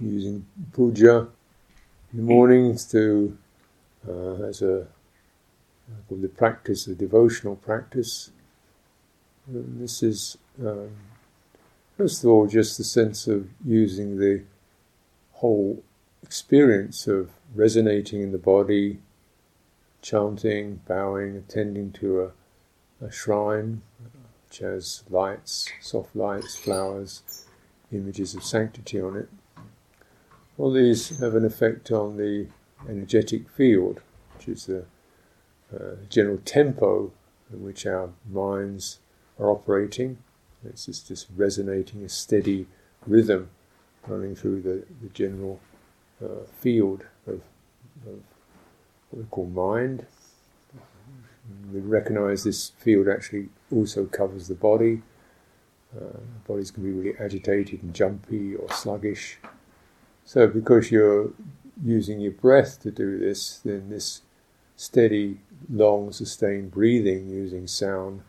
using puja in the mornings to uh, as a called the practice, the devotional practice. And this is um, first of all just the sense of using the whole experience of resonating in the body, chanting, bowing, attending to a, a shrine, which has lights, soft lights, flowers, images of sanctity on it. All these have an effect on the energetic field, which is the uh, general tempo in which our minds are operating. It's just, just resonating, a steady rhythm running through the, the general uh, field of, of what we call mind. We recognize this field actually also covers the body. Uh, bodies can be really agitated and jumpy or sluggish. So, because you're using your breath to do this, then this steady, long, sustained breathing using sound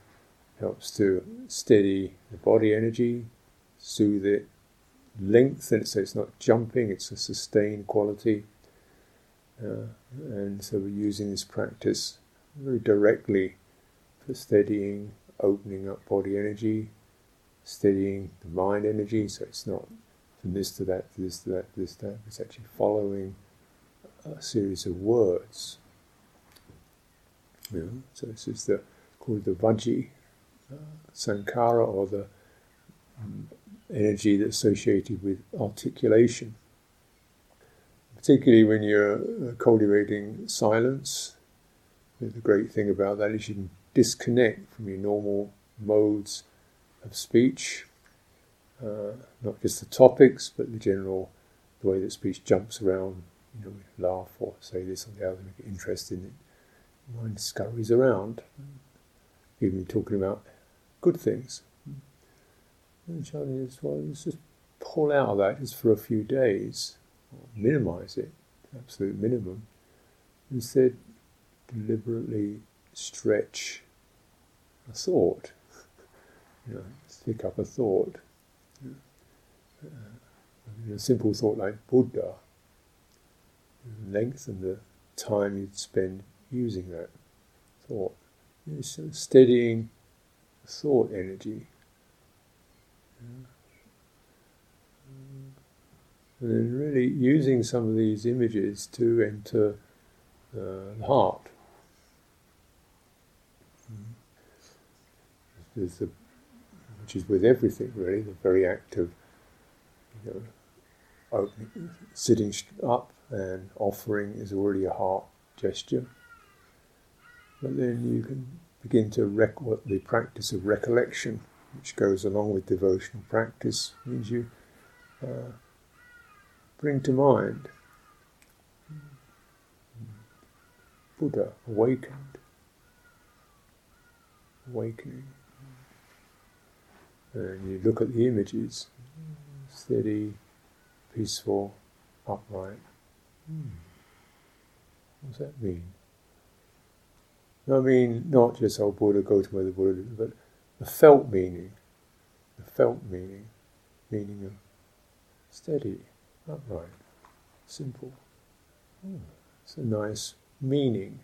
helps to steady the body energy, soothe it, lengthen it so it's not jumping, it's a sustained quality. Uh, and so we're using this practice very directly for steadying, opening up body energy, steadying the mind energy, so it's not from this to that, to this to that, to this to that. It's actually following a series of words. So this is the called the Vaci uh, Sankhara or the um, energy that's associated with articulation. Particularly when you're uh, cultivating silence, the great thing about that is you can disconnect from your normal modes of speech, uh, not just the topics, but the general, the way that speech jumps around. You know, we laugh or say this or the other, we get interested in it. Mind scurries around, even talking about good things. And the challenge is, well, let's just pull out of that just for a few days, minimize it, absolute minimum. Instead, deliberately stretch a thought. you know, stick up a thought. A simple thought like Buddha, lengthen the time you'd spend using that thought. Steadying thought energy. And then really using some of these images to enter uh, the heart. There's the, which is with everything really, the very act of you know, opening, sitting up and offering is already a heart gesture. But then you can begin to rec- the practice of recollection, which goes along with devotional practice, means you uh, bring to mind Buddha awakened, awakening. And you look at the images, steady, peaceful, upright. Hmm. What does that mean? I mean, not just, oh, Buddha, go to where the Buddha but the felt meaning, the felt meaning, meaning of steady, upright, simple. Oh, it's a nice meaning.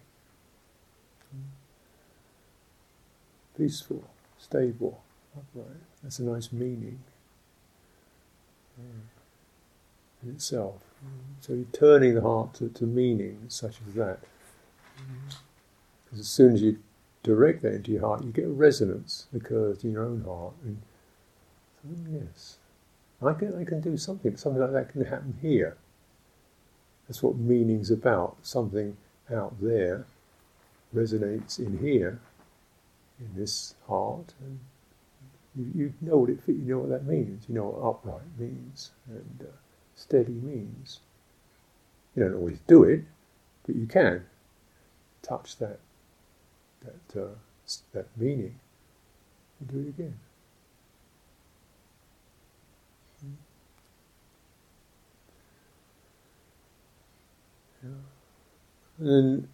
Hmm. Peaceful, stable, upright. That's a nice meaning in itself. Mm-hmm. So you're turning the heart to, to meaning such as that. Mm-hmm. Because as soon as you direct that into your heart, you get a resonance occurs in your own heart. And so, yes, I can, I can do something. Something like that can happen here. That's what meaning's about. Something out there resonates in here, in this heart, and you, you know what it you know what that means. You know what upright means and uh, steady means. You don't always do it, but you can touch that that uh, that meaning and do it again. Yeah. And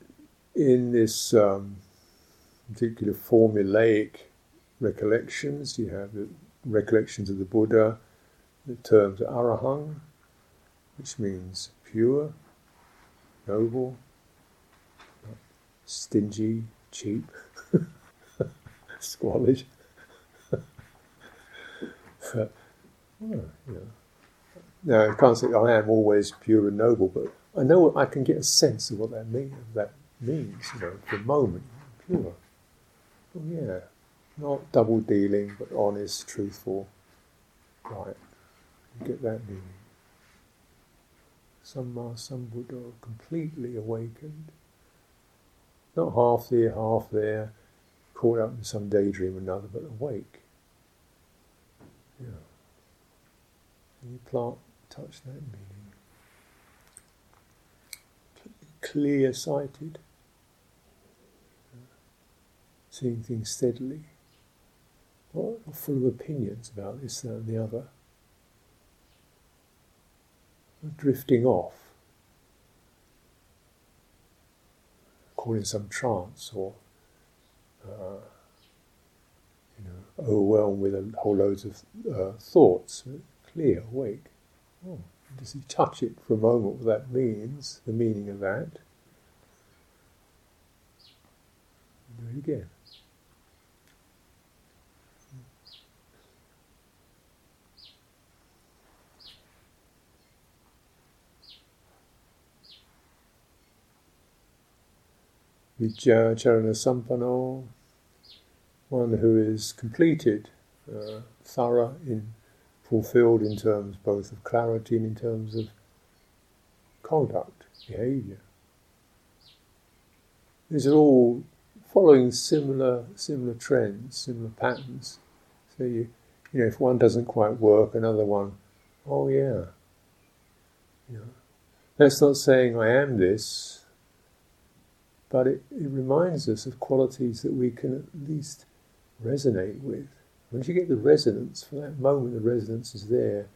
in this um, particular formulaic recollections, you have the recollections of the Buddha, the terms arahang, which means pure, noble, stingy, cheap, squalid. know. Oh, now, I can't say I am always pure and noble, but I know I can get a sense of what that, mean, that means, you know, a moment, pure. Oh, yeah, not double dealing, but honest, truthful. Right, you get that meaning. Some uh, are Samma Sambuddha, completely awakened. Not half there, half there, caught up in some daydream or another, but awake. Yeah. And you plant, touch that meaning. Clear sighted, seeing things steadily, full of opinions about this, that, and the other drifting off, in some trance or uh, you know, overwhelmed with a whole loads of uh, thoughts, clear, awake. Oh, just you touch it for a moment, what that means, the meaning of that. Do it again. Vijjacarana Sampanno, one who is completed, uh, thorough, in, fulfilled in terms both of clarity and in terms of conduct, behavior. These are all following similar similar trends, similar patterns. So you you know, if one doesn't quite work, another one, oh yeah. You know, that's not saying I am this, but it, it reminds us of qualities that we can at least resonate with. Once you get the resonance, for that moment the resonance is there,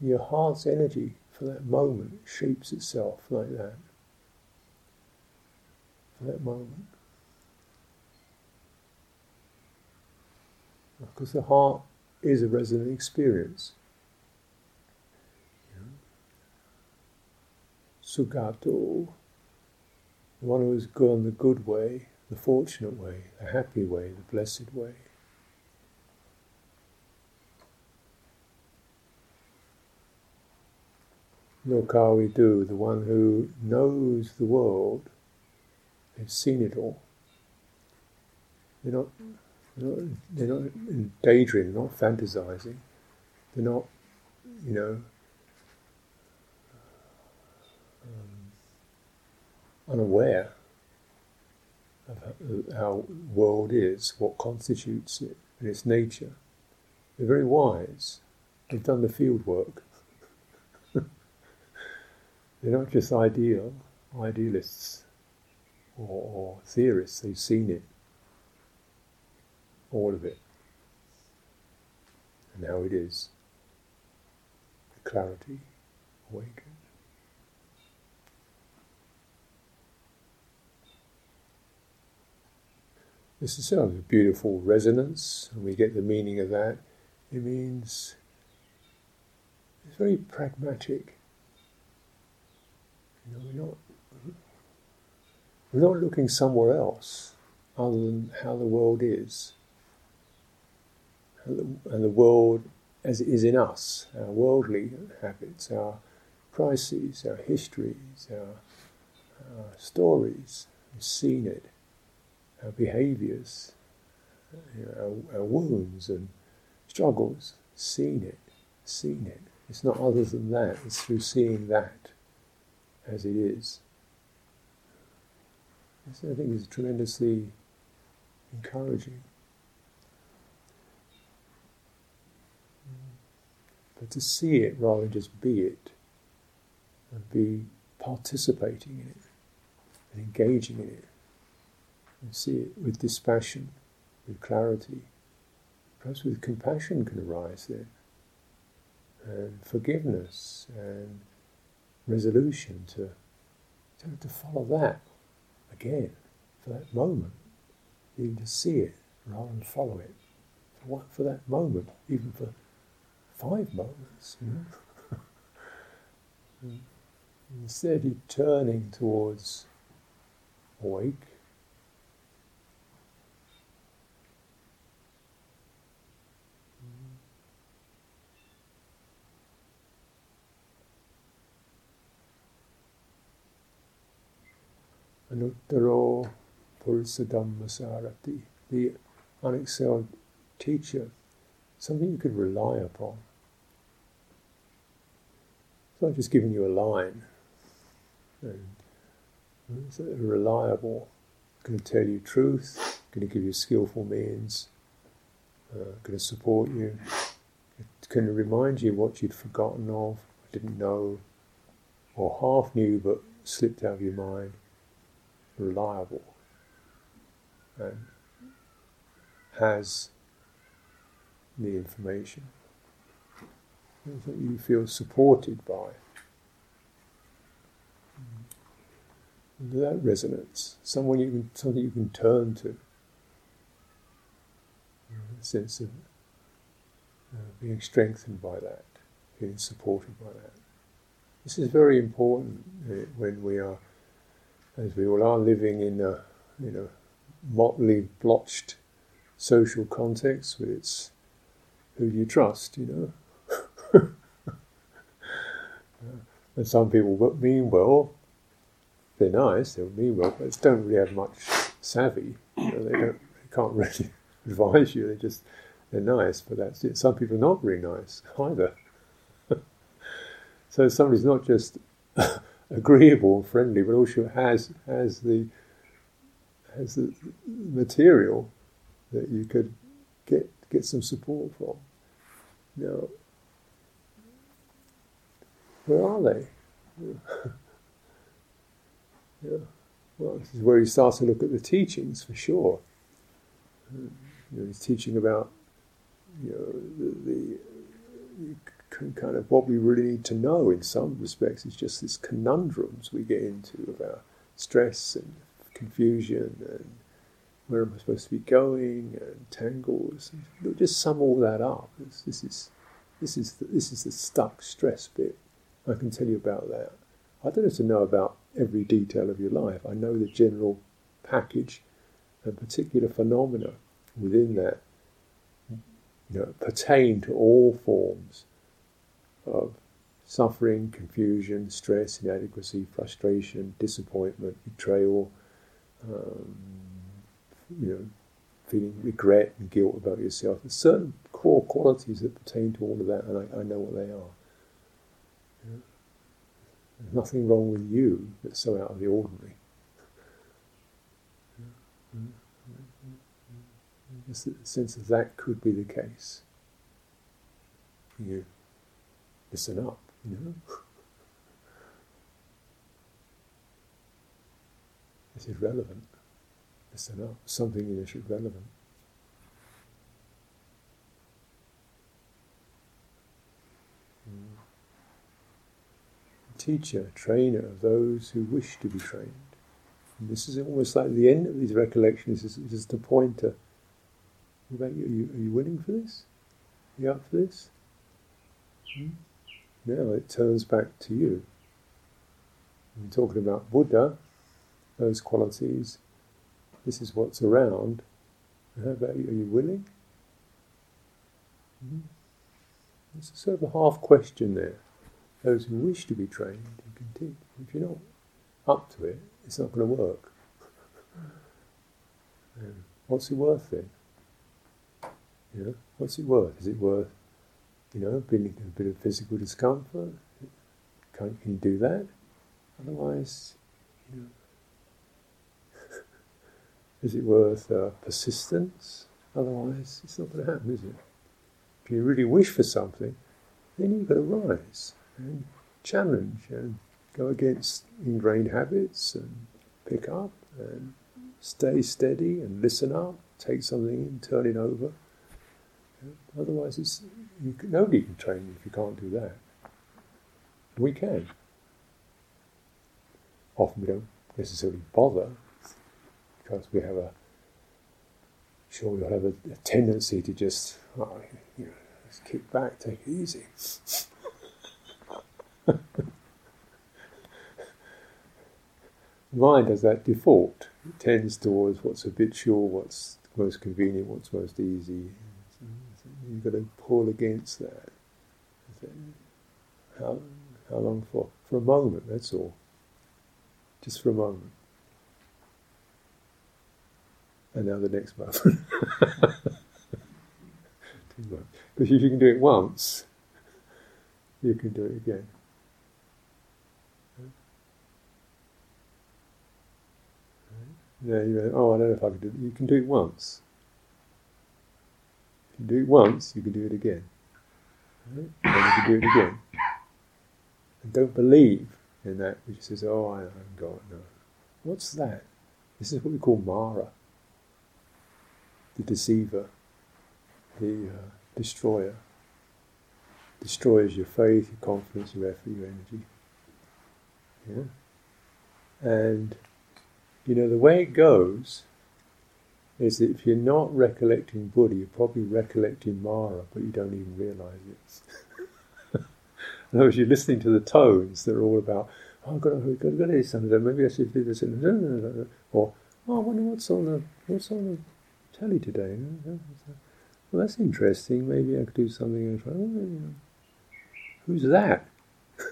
your heart's energy for that moment shapes itself like that. For that moment. Because the heart is a resonant experience. Sugato the one who has gone the good way, the fortunate way, the happy way, the blessed way. Lokavidu, the one who knows the world, has seen it all. They're not, they're not, they're not in daydreaming, not fantasizing. They're not, you know, unaware of how world is, what constitutes it, and its nature. They're very wise. They've done the field work. They're not just ideal, idealists or, or theorists. They've seen it, all of it, and how it is. The clarity, awaken. This is a beautiful resonance, and we get the meaning of that. It means it's very pragmatic. You know, we're not we're not looking somewhere else other than how the world is, and the, and the world as it is in us, our worldly habits, our crises, our histories, our, our stories. We've seen it our behaviors, you know, our, our wounds and struggles, seen it, seen it. It's not other than that, it's through seeing that as it is. I think it's tremendously encouraging. But to see it rather than just be it, and be participating in it, and engaging in it, and see it with dispassion, with clarity. Perhaps with compassion can arise there, and forgiveness and resolution to, to, to follow that again for that moment. You just see it rather than follow it. For, what, for that moment, even for five moments, you know? Mm. Instead, you're turning towards awake. Anuttaro Purisadammasarathi, the unexcelled teacher, something you could rely upon. It's not just giving you a line. And it's reliable, going to tell you truth, going to give you skillful means, uh, going to support you, going to remind you what you'd forgotten of, didn't know, or half knew but slipped out of your mind reliable and has the information that you feel supported by. That resonance, someone you can, something you can turn to, a sense of uh, being strengthened by that, being supported by that. This is very important uh, when we are as we all are living in a you know motley, blotched social context with its who do you trust, you know. and some people mean well, they're nice, they'll mean well, but don't really have much savvy. You know, they don't, they can't really advise you. They just they're nice, but that's it. Some people are not very nice either. so somebody's not just agreeable and friendly, but also has has the has the material that you could get get some support from. Now, where are they? yeah. Well, this is where you start to look at the teachings for sure. You know, he's teaching about you know the, the kind of what we really need to know in some respects is just these conundrums we get into about stress and confusion and where am I supposed to be going and tangles. And just sum all that up. This, is this is the, this is the stuck stress bit. I can tell you about that. I don't have to know about every detail of your life. I know the general package and particular phenomena within that you know, pertain to all forms of suffering, confusion, stress, inadequacy, frustration, disappointment, betrayal, um, you know, feeling regret and guilt about yourself. There's certain core qualities that pertain to all of that, and I, I know what they are. There's nothing wrong with you that's so out of the ordinary. Just the sense that that could be the case. for You listen up, you know. Is relevant? Listen up. Something in relevant. Mm. Teacher, trainer of those who wish to be trained. And this is almost like the end of these recollections is just a pointer. Are you, are you willing for this? Are you up for this? Hmm? Now it turns back to you. I'm talking about Buddha, those qualities. This is what's around. How about you? Are you willing? Mm-hmm. It's a sort of a half question there. Those who wish to be trained, you can teach. If you're not up to it, it's not going to work. what's it worth then? Know, what's it worth? Is it worth you know, feeling a bit of physical discomfort. Can, can do that? Otherwise, you know, is it worth uh, persistence? Otherwise, it's not going to happen, is it? If you really wish for something, then you've got to rise and challenge and go against ingrained habits and pick up and stay steady and listen up, take something in, turn it over. Otherwise, it's, you nobody can train if you can't do that. We can. Often we don't necessarily bother because we have a sure we have a, a tendency to just oh, you know, just kick back, take it easy. mind does that default. It tends towards what's habitual, what's most convenient, what's most easy. You've got to pull against that. How, how long for? For a moment, that's all. Just for a moment. And now the next moment. Because if you can do it once, you can do it again. Yeah, you go, oh, I don't know if I can do it. You can do it once. Do it once, you can do it again. Right? And you can do it again. And don't believe in that which says, oh, I, am God. No. What's that? This is what we call Mara, the deceiver, the uh, destroyer. Destroys your faith, your confidence, your effort, your energy. Yeah? And you know, the way it goes is that if you're not recollecting Buddha, you're probably recollecting Mara, but you don't even realize it. In other words, you're listening to the tones that are all about, oh, I've got to, I've got to do this, maybe I should do this, or, oh, I wonder what's on the, what's on the telly today. Well, that's interesting. Maybe I could do something. Oh, who's that?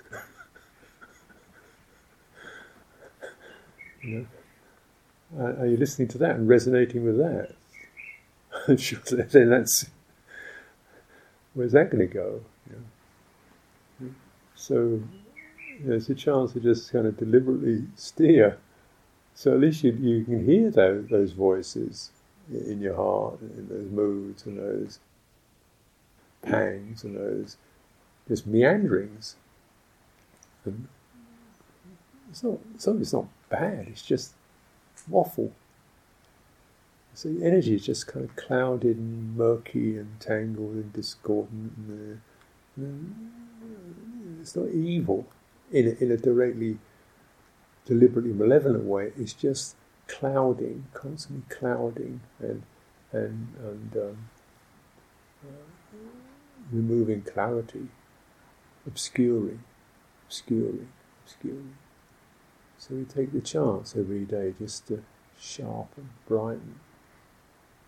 you know? Are you listening to that and resonating with that? then that's where's that going to go? So there's a chance to just kind of deliberately steer. So at least you, you can hear those, those voices in your heart, in those moods and those pangs and those just meanderings. And it's not, it's not bad, it's just waffle. So the energy is just kind of clouded and murky and tangled and discordant. And, uh, it's not evil in a, in a directly, deliberately malevolent way. It's just clouding, constantly clouding and and and um, uh, removing clarity, obscuring, obscuring, obscuring. So we take the chance every day just to sharpen, brighten,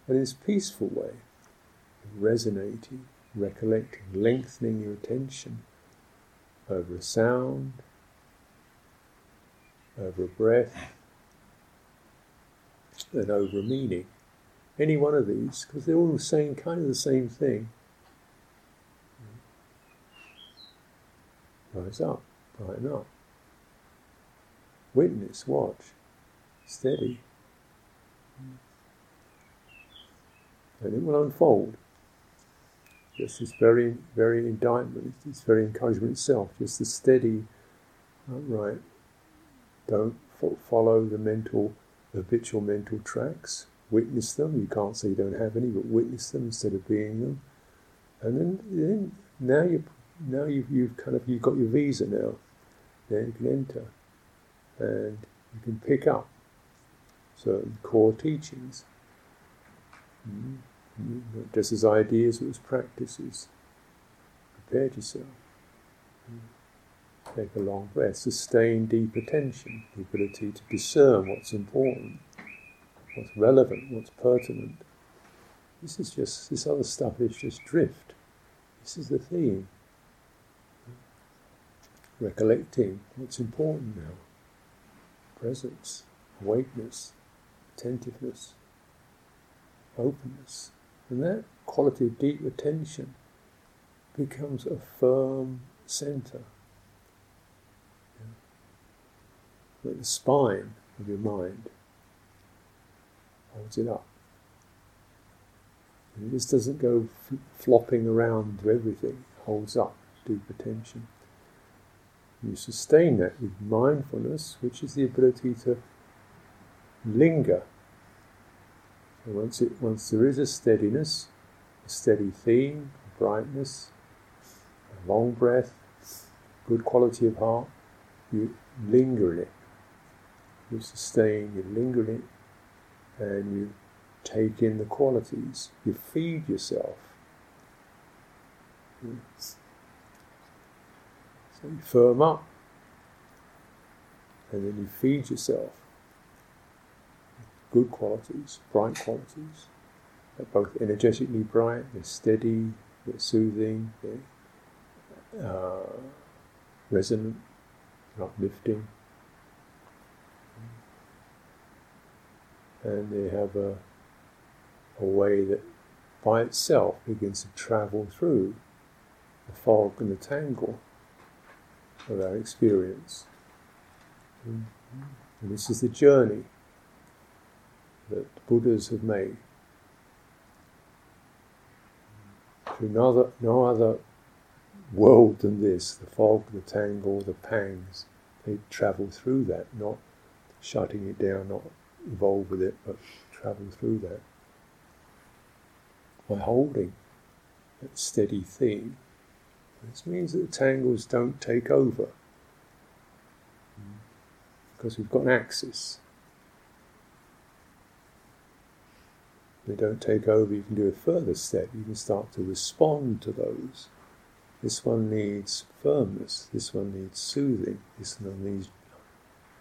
and in this peaceful way, of resonating, recollecting, lengthening your attention over a sound, over a breath, and over a meaning. Any one of these, because they're all saying kind of the same thing. Rise up, brighten up. Witness, watch, steady. And it will unfold. Just this very, very indictment, this very encouragement itself, just the steady, uh, right, Don't follow the mental, habitual mental tracks. Witness them. You can't say you don't have any, but witness them instead of being them. And then, then now you, now you've, you've kind of you've got your visa now. Now you can enter and you can pick up certain core teachings, mm-hmm. not just as ideas, as practices. Prepare yourself. Mm-hmm. Take a long breath. Sustain deep attention, the ability to discern what's important, what's relevant, what's pertinent. This is just, this other stuff is just drift. This is the theme. Recollecting what's important now presence, awakeness, attentiveness, openness. And that quality of deep attention becomes a firm center. Like the spine of your mind holds it up. And this doesn't go f- flopping around to everything, it holds up deep attention. You sustain that with mindfulness, which is the ability to linger. So once, it, once there is a steadiness, a steady theme, brightness, a long breath, good quality of heart, you linger in it. You sustain, you linger in it, and you take in the qualities. You feed yourself. Yes. So you firm up, and then you feed yourself. good qualities, bright qualities. They're both energetically bright, they're steady, they're soothing, they're uh, resonant, uplifting. And they have a, a way that by itself begins to travel through the fog and the tangle of our experience. Mm-hmm. And this is the journey that Buddhas have made. To another, no other world than this, the fog, the tangle, the pangs, they travel through that, not shutting it down, not evolve with it, but travel through that by holding that steady theme. This means that the tangles don't take over because we've got an axis. They don't take over, you can do a further step, you can start to respond to those. This one needs firmness, this one needs soothing, this one needs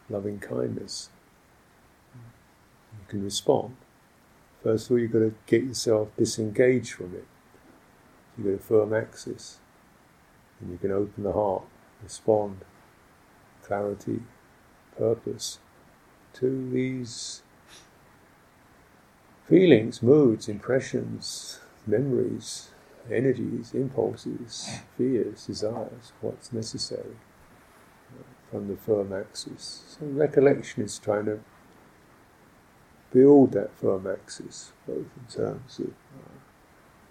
loving kindness. You can respond. First of all, you've got to get yourself disengaged from it. You've got a firm axis. And you can open the heart, respond, clarity, purpose to these feelings, moods, impressions, memories, energies, impulses, fears, desires, what's necessary from the firm axis. So recollection is trying to build that firm axis, both in terms of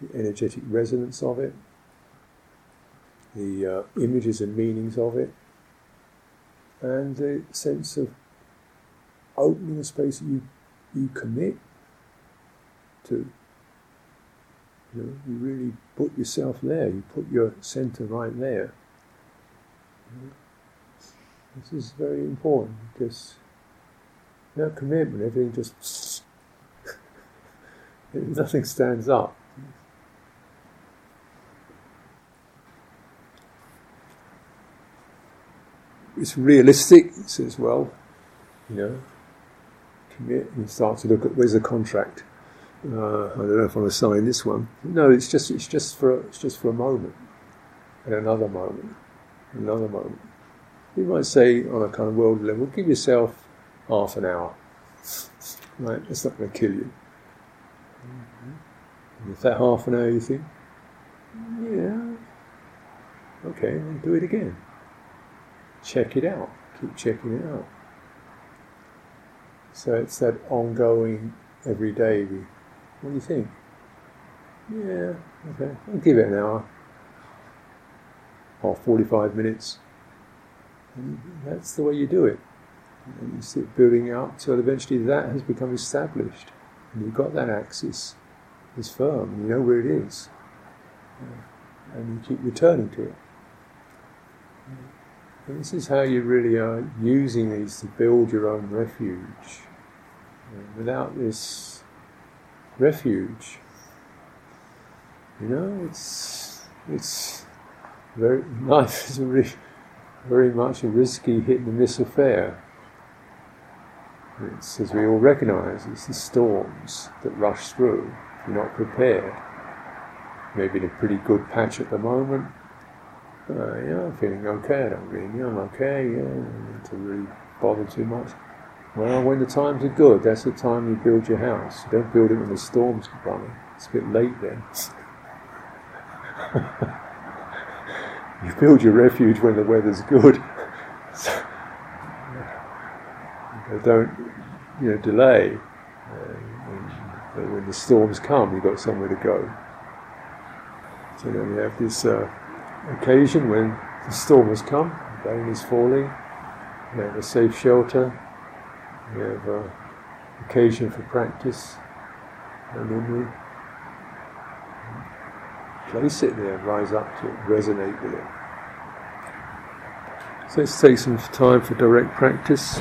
the energetic resonance of it, the uh, images and meanings of it, and the sense of opening a space that you, you commit to. You know, you really put yourself there, you put your center right there. This is very important because without commitment, everything just nothing stands up. It's realistic, it says, well, you know, commit and start to look at where's the contract. Uh, I don't know if I want to sign this one. No, it's just it's just for it's just for a moment, and another moment, another moment. You might say on a kind of world level, give yourself half an hour. Right, that's not going to kill you. And if that half an hour you think, yeah, okay, then do it again. Check it out. Keep checking it out. So it's that ongoing, everyday. What do you think? Yeah, okay. I'll give it an hour or 45 minutes. And that's the way you do it. And you sit building up until eventually that has become established. And you've got that axis. It's firm. You know where it is. And you keep returning to it. This is how you really are using these to build your own refuge. without this refuge, you know, it's it's very life is very very much a risky hit and miss affair. It's, as we all recognise, it's the storms that rush through. If you're not prepared, maybe in a pretty good patch at the moment. Uh, yeah, I'm feeling okay. I don't really, yeah, I'm okay. Yeah, need to really bother too much. Well, when the times are good, that's the time you build your house. You don't build it when the storms are coming. It's a bit late then. you build your refuge when the weather's good. so, don't you know delay. Uh, when, when, the storms come, you've got somewhere to go. So then you have this uh, occasion when the storm has come, rain is falling, you have a safe shelter, you have uh, occasion for practice, and then we place it there, rise up to it, resonate with it. So let's take some time for direct practice.